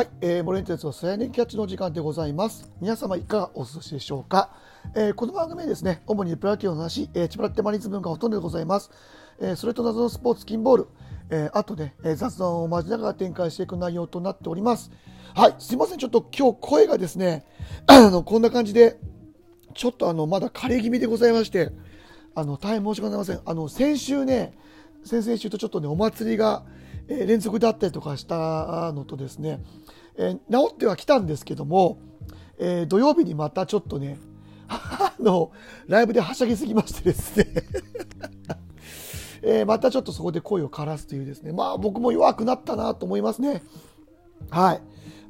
はい、えー、モレンテツの青年キャッチの時間でございます。皆様いかがお過ごしでしょうか？えー、この番組ですね、主にプロ野球の話、えー、千葉ラッテマリーンズ分がほとんどでございます。えー、それと謎のスポーツ、キンボール、えー、あとね、えー、雑談を交えながら展開していく内容となっております。はい、すいません、ちょっと今日声がですね、あの、こんな感じで、ちょっとあの、まだ枯れ気味でございまして、あの、大変申し訳ございません。あの、先週ね、先々週とちょっとね、お祭りが、え連続であったりとかしたのとですね、え治ってはきたんですけども、え土曜日にまたちょっとね、あの、ライブではしゃぎすぎましてですね、えまたちょっとそこで声を枯らすというですね、まあ僕も弱くなったなと思いますね。はい。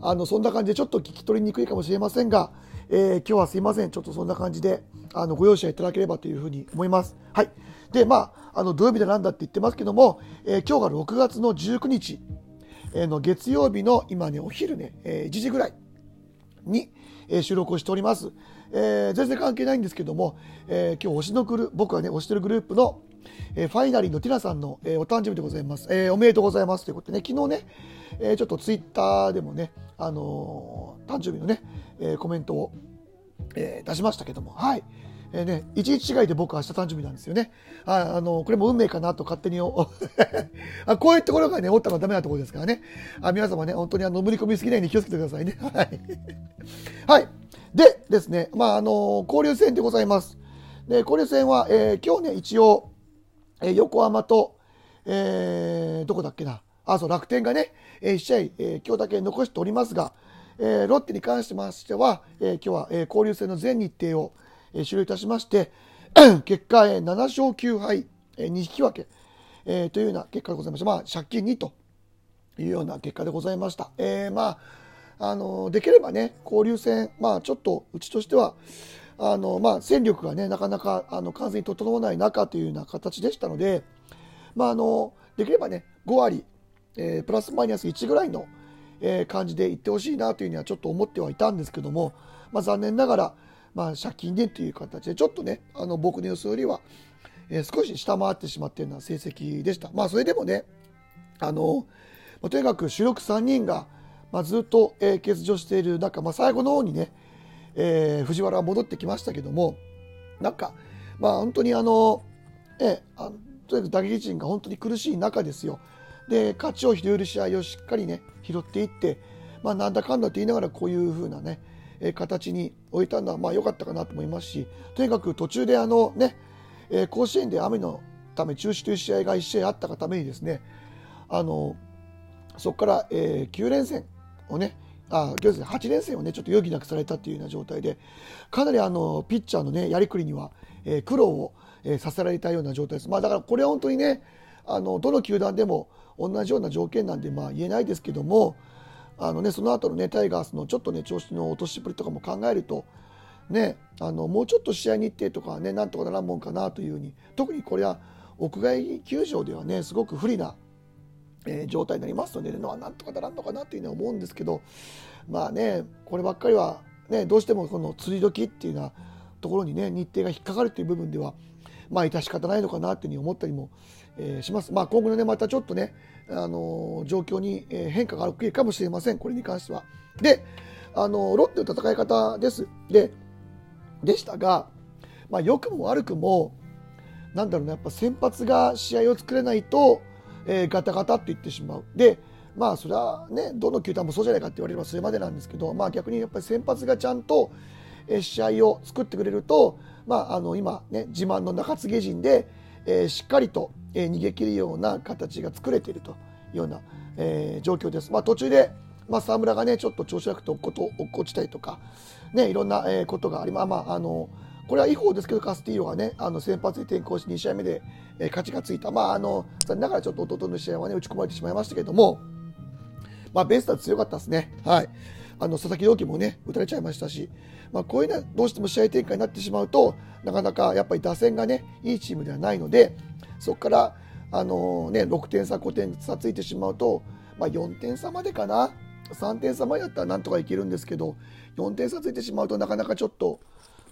あの、そんな感じでちょっと聞き取りにくいかもしれませんが、えー今日はすいません。ちょっとそんな感じで、あの、ご容赦いただければというふうに思います。はい。で、まあ、あの、土曜日でなんだって言ってますけども、えー今日が6月の19日、えーの月曜日の今ね、お昼ね、えー1時ぐらいに、えー収録をしております。えー全然関係ないんですけども、えー今日推しのグル僕がね、推してるグループの、えーファイナリーのティナさんの、えーお誕生日でございます。えーおめでとうございますということでね、昨日ね、えーちょっとツイッターでもね、あのー誕生日のね、えーコメントを、えー出しましたけども、はい。えーね、一日違いで僕は明日誕生日なんですよね。はい、あの、これも運命かなと勝手に あ、こういうところがね、おったのはダメなところですからね。あ皆様ね、本当にあの、無理込みすぎないように気をつけてくださいね。はい。はい。でですね、まあ、あの、交流戦でございます。で、交流戦は、えー今日ね、一応、え横浜と、えーどこだっけな。あ、そう、楽天がね、えー試合、えー今日だけ残しておりますが、えロッテに関してましては、え今日は、え交流戦の全日程を、え終了いたしまして、結果、え7勝9敗、え2引き分け、えというような結果でございました。まあ、借金2というような結果でございました。えまあ、あのできればね、交流戦、まあ、ちょっとうちとしては、あのまあ、戦力がね、なかなかあの完全に整わない中というような形でしたので、まあ、あのできればね、5割、えープラスマイナス1ぐらいの、えー感じでいってほしいなというふうにはちょっと思ってはいたんですけども、まあ、残念ながら、まあ、借金でという形で、ちょっとね、あの僕の予想よりは、えー少し下回ってしまっているような成績でした。まあ、それでもね、あのまあとにかく主力3人が、まあ、ずっと、えー欠場している中、まあ、最後の方にね、えー藤原は戻ってきましたけどもなんか、まあ、本当にあの、えーあとにかく打撃陣が本当に苦しい中ですよ。で勝ちを拾える試合をしっかりね拾っていって、まあ、なんだかんだと言いながらこういう風なね、形に置いたのはまあ良かったかなと思いますしとにかく途中であのね、えー甲子園で雨のため中止という試合が1試合あったがためにですねあのそこから、えー9連戦をねあ9連戦8連戦をねちょっと余儀なくされたというような状態でかなりあのピッチャーのねやりくりには、えー苦労を、えーさせられたような状態です。まあ、だからこれは本当にねあのどの球団でも同じような条件なんでまあ言えないですけどもあの、ね、その後のねタイガースのちょっとね調子の落としぶりとかも考えるとね、あのもうちょっと試合日程とかはねなんとかならんもんかなというふうに特にこれは屋外球場ではねすごく不利な、えー状態になりますので、のなんとかならんのかなというふうに思うんですけどまあねこればっかりは、ね、どうしてもこの釣り時っていうようなところにね日程が引っかかるという部分ではまあ致し方ないのかなというふうに思ったりも、えーします。まあ今後のねまたちょっとね、あのー状況に変化が起きるかもしれませんこれに関しては。であのーロッテの戦い方です。ででしたが、まあ、良くも悪くも、なんだろうな、やっぱ先発が試合を作れないと、えーガタガタっていってしまう。で、まあ、それはね、どの球団もそうじゃないかって言われればそれまでなんですけど、まあ逆にやっぱり先発がちゃんと、えー試合を作ってくれると、まあ、あの今ね、自慢の中継ぎ陣で、えーしっかりと、えー逃げ切るような形が作れているというような、えー状況です。まあ途中で、まあ、沢村がね、ちょっと調子悪くて落っこと落っこちたりとか、ね、いろんな、えーことがありまあまあ、あの、これはいい方ですけど、カスティーヨがね、あの先発で転向し2試合目で、えー勝ちがついた。まあ、あの、残念ながらちょっと弟の試合はね、打ち込まれてしまいましたけれども、まあ、ベイスター強かったですね。はい。あの、佐々木朗希もね、打たれちゃいましたし、まあ、こういうのはどうしても試合展開になってしまうと、なかなかやっぱり打線がね、いいチームではないので、そこから、あのね、6点差、5点差ついてしまうと、まあ、4点差までかな。3点差までだったらなんとかいけるんですけど、4点差ついてしまうとなかなかちょっと、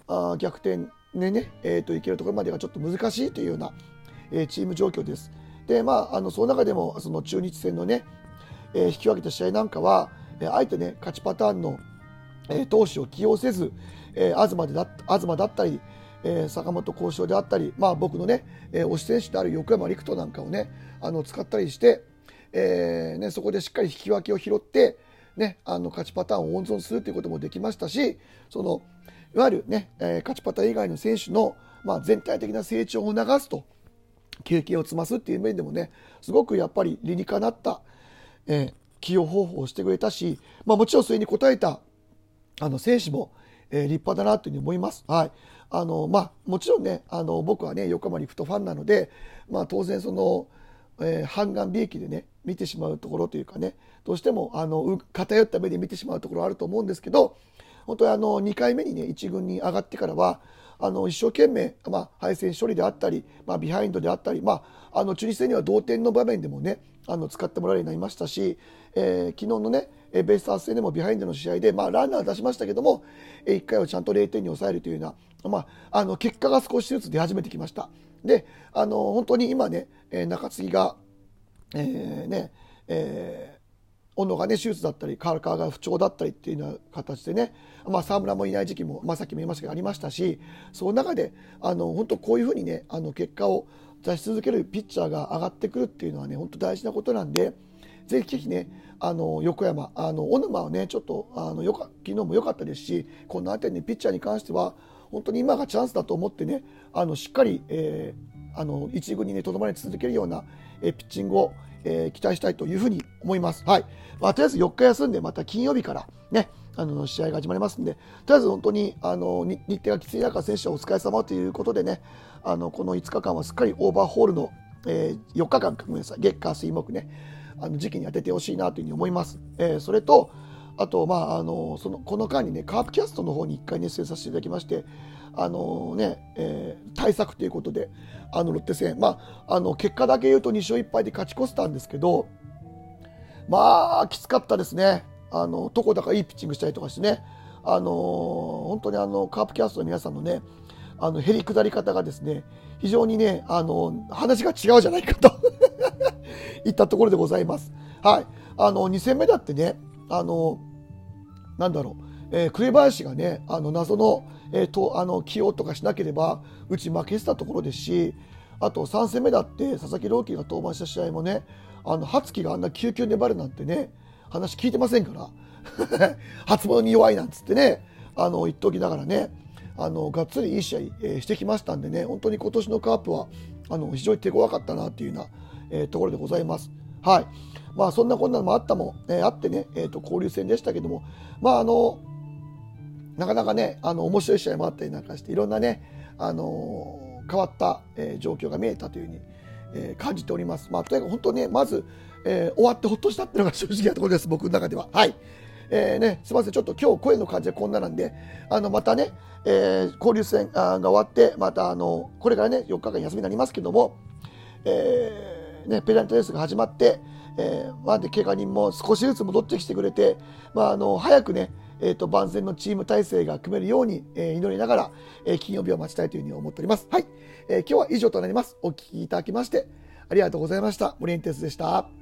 あ逆転でね、えー、といけるところまでがちょっと難しいというような、えーチーム状況です。で、まあ、あのその中でもその中日戦のね、えー引き分けた試合なんかは、えあえてね勝ちパターンの、え投手を起用せず、え東でだ東だったり、えー、坂本幸四郎であったり、まあ、僕のね、えー、推し選手である横山陸斗なんかをねあの使ったりして、えーね、そこでしっかり引き分けを拾って、ね、あの勝ちパターンを温存するということもできましたしそのいわゆるね、えー、勝ちパターン以外の選手の、まあ、全体的な成長を促すと経験を積ますっていう面でもねすごくやっぱり理にかなった、えー、起用方法をしてくれたし、まあ、もちろんそれに応えたあの選手も、えー、立派だなというふうに思います。はいあのまあ、もちろんねあの僕はね横浜リフトファンなので、まあ、当然その、えー、判官贔屓でね見てしまうところというかねどうしてもあの偏った目で見てしまうところあると思うんですけど本当にあの2回目にね1軍に上がってからはあの一生懸命、まあ、敗戦処理であったり、まあ、ビハインドであったり、まあ、あの中日戦には同点の場面でもねあの使ってもらえるようになりましたし、えー、昨日のねベイスターズ戦でもビハインドの試合で、まあ、ランナー出しましたけども1回をちゃんと0点に抑えるというような、まあ、あの結果が少しずつ出始めてきました。であの本当に今ね、中継ぎが、えー、ねえー小野がね手術だったり川川が不調だったりっていうような形でね、まあ、沢村もいない時期も、まあ、さっきも言いましたけどありましたしその中であの本当こういうふうにねあの結果を出し続けるピッチャーが上がってくるっていうのはね本当大事なことなんでぜひぜひねあの横山あの小沼はねちょっとあのよか昨日も良かったですしこの辺りにピッチャーに関しては本当に今がチャンスだと思ってねあのしっかり、えー、あの一軍にねとどまり続けるような、ピッチングをえー、期待したいというふうに思います。はい。まあ、とりあえず4日休んで、また金曜日からね、あの、試合が始まりますんで、とりあえず本当に、あの、日程がきつい中、選手はお疲れ様ということでね、あの、この5日間はすっかりオーバーホールの、えー、4日間、ごめんなさい、月火水木ね、あの時期に当ててほしいなというふうに思います。えー、それと、あと、まあ、あの、その、この間にね、カープキャストの方に1回熱戦させていただきまして、あのね、えー、対策ということで、あのロッテ戦、まあ、あの結果だけ言うと2勝1敗で勝ち越したんですけど、まあ、きつかったですね。あの、どこだかいいピッチングしたりとかしてね、あの本当にあの、カープキャストの皆さんのね、あの、減り下り方がですね、非常にね、あの、話が違うじゃないかと いったところでございます。はい。あの、2戦目だってね、あの、なんだろう、えー、紅林がね、あの、謎の、えー、とあの起用とかしなければうち負けてたところですしあと3戦目だって佐々木朗希が登板した試合もねあの初木があんな9球粘るなんてね話聞いてませんから 発毛に弱いなんつってねあの言っておきながらねあのがっつりいい試合、えー、してきましたんでね本当に今年のカープはあの非常に手強かったなっていうような、えー、ところでございます。はいまあ、そんなこんなのもあったも、えー、あってね、えーと交流戦でしたけども、まああのなかなかね、あの、面白い試合もあったりなんかして、いろんなね、あの、変わった、えー、状況が見えたというふうに、えー、感じております。まあ、とにかく本当ね、まず、え終わってほっとしたっていうのが 正直なところです、僕の中では。はい。えー、ね、すみません、ちょっと今日声の感じはこんななんで、あの、またね、え交流戦が終わって、またあの、これからね、4日間休みになりますけども、えね、ペナルティレースが始まって、えー、まあ、で、怪我人も少しずつ戻ってきてくれて、まあ、あの、早くね、えーと、万全のチーム体制が組めるように、えー、祈りながら、えー、金曜日を待ちたいというふうに思っております。はい、えー、今日は以上となります。お聞きいただきましてありがとうございました。森エンテスでした。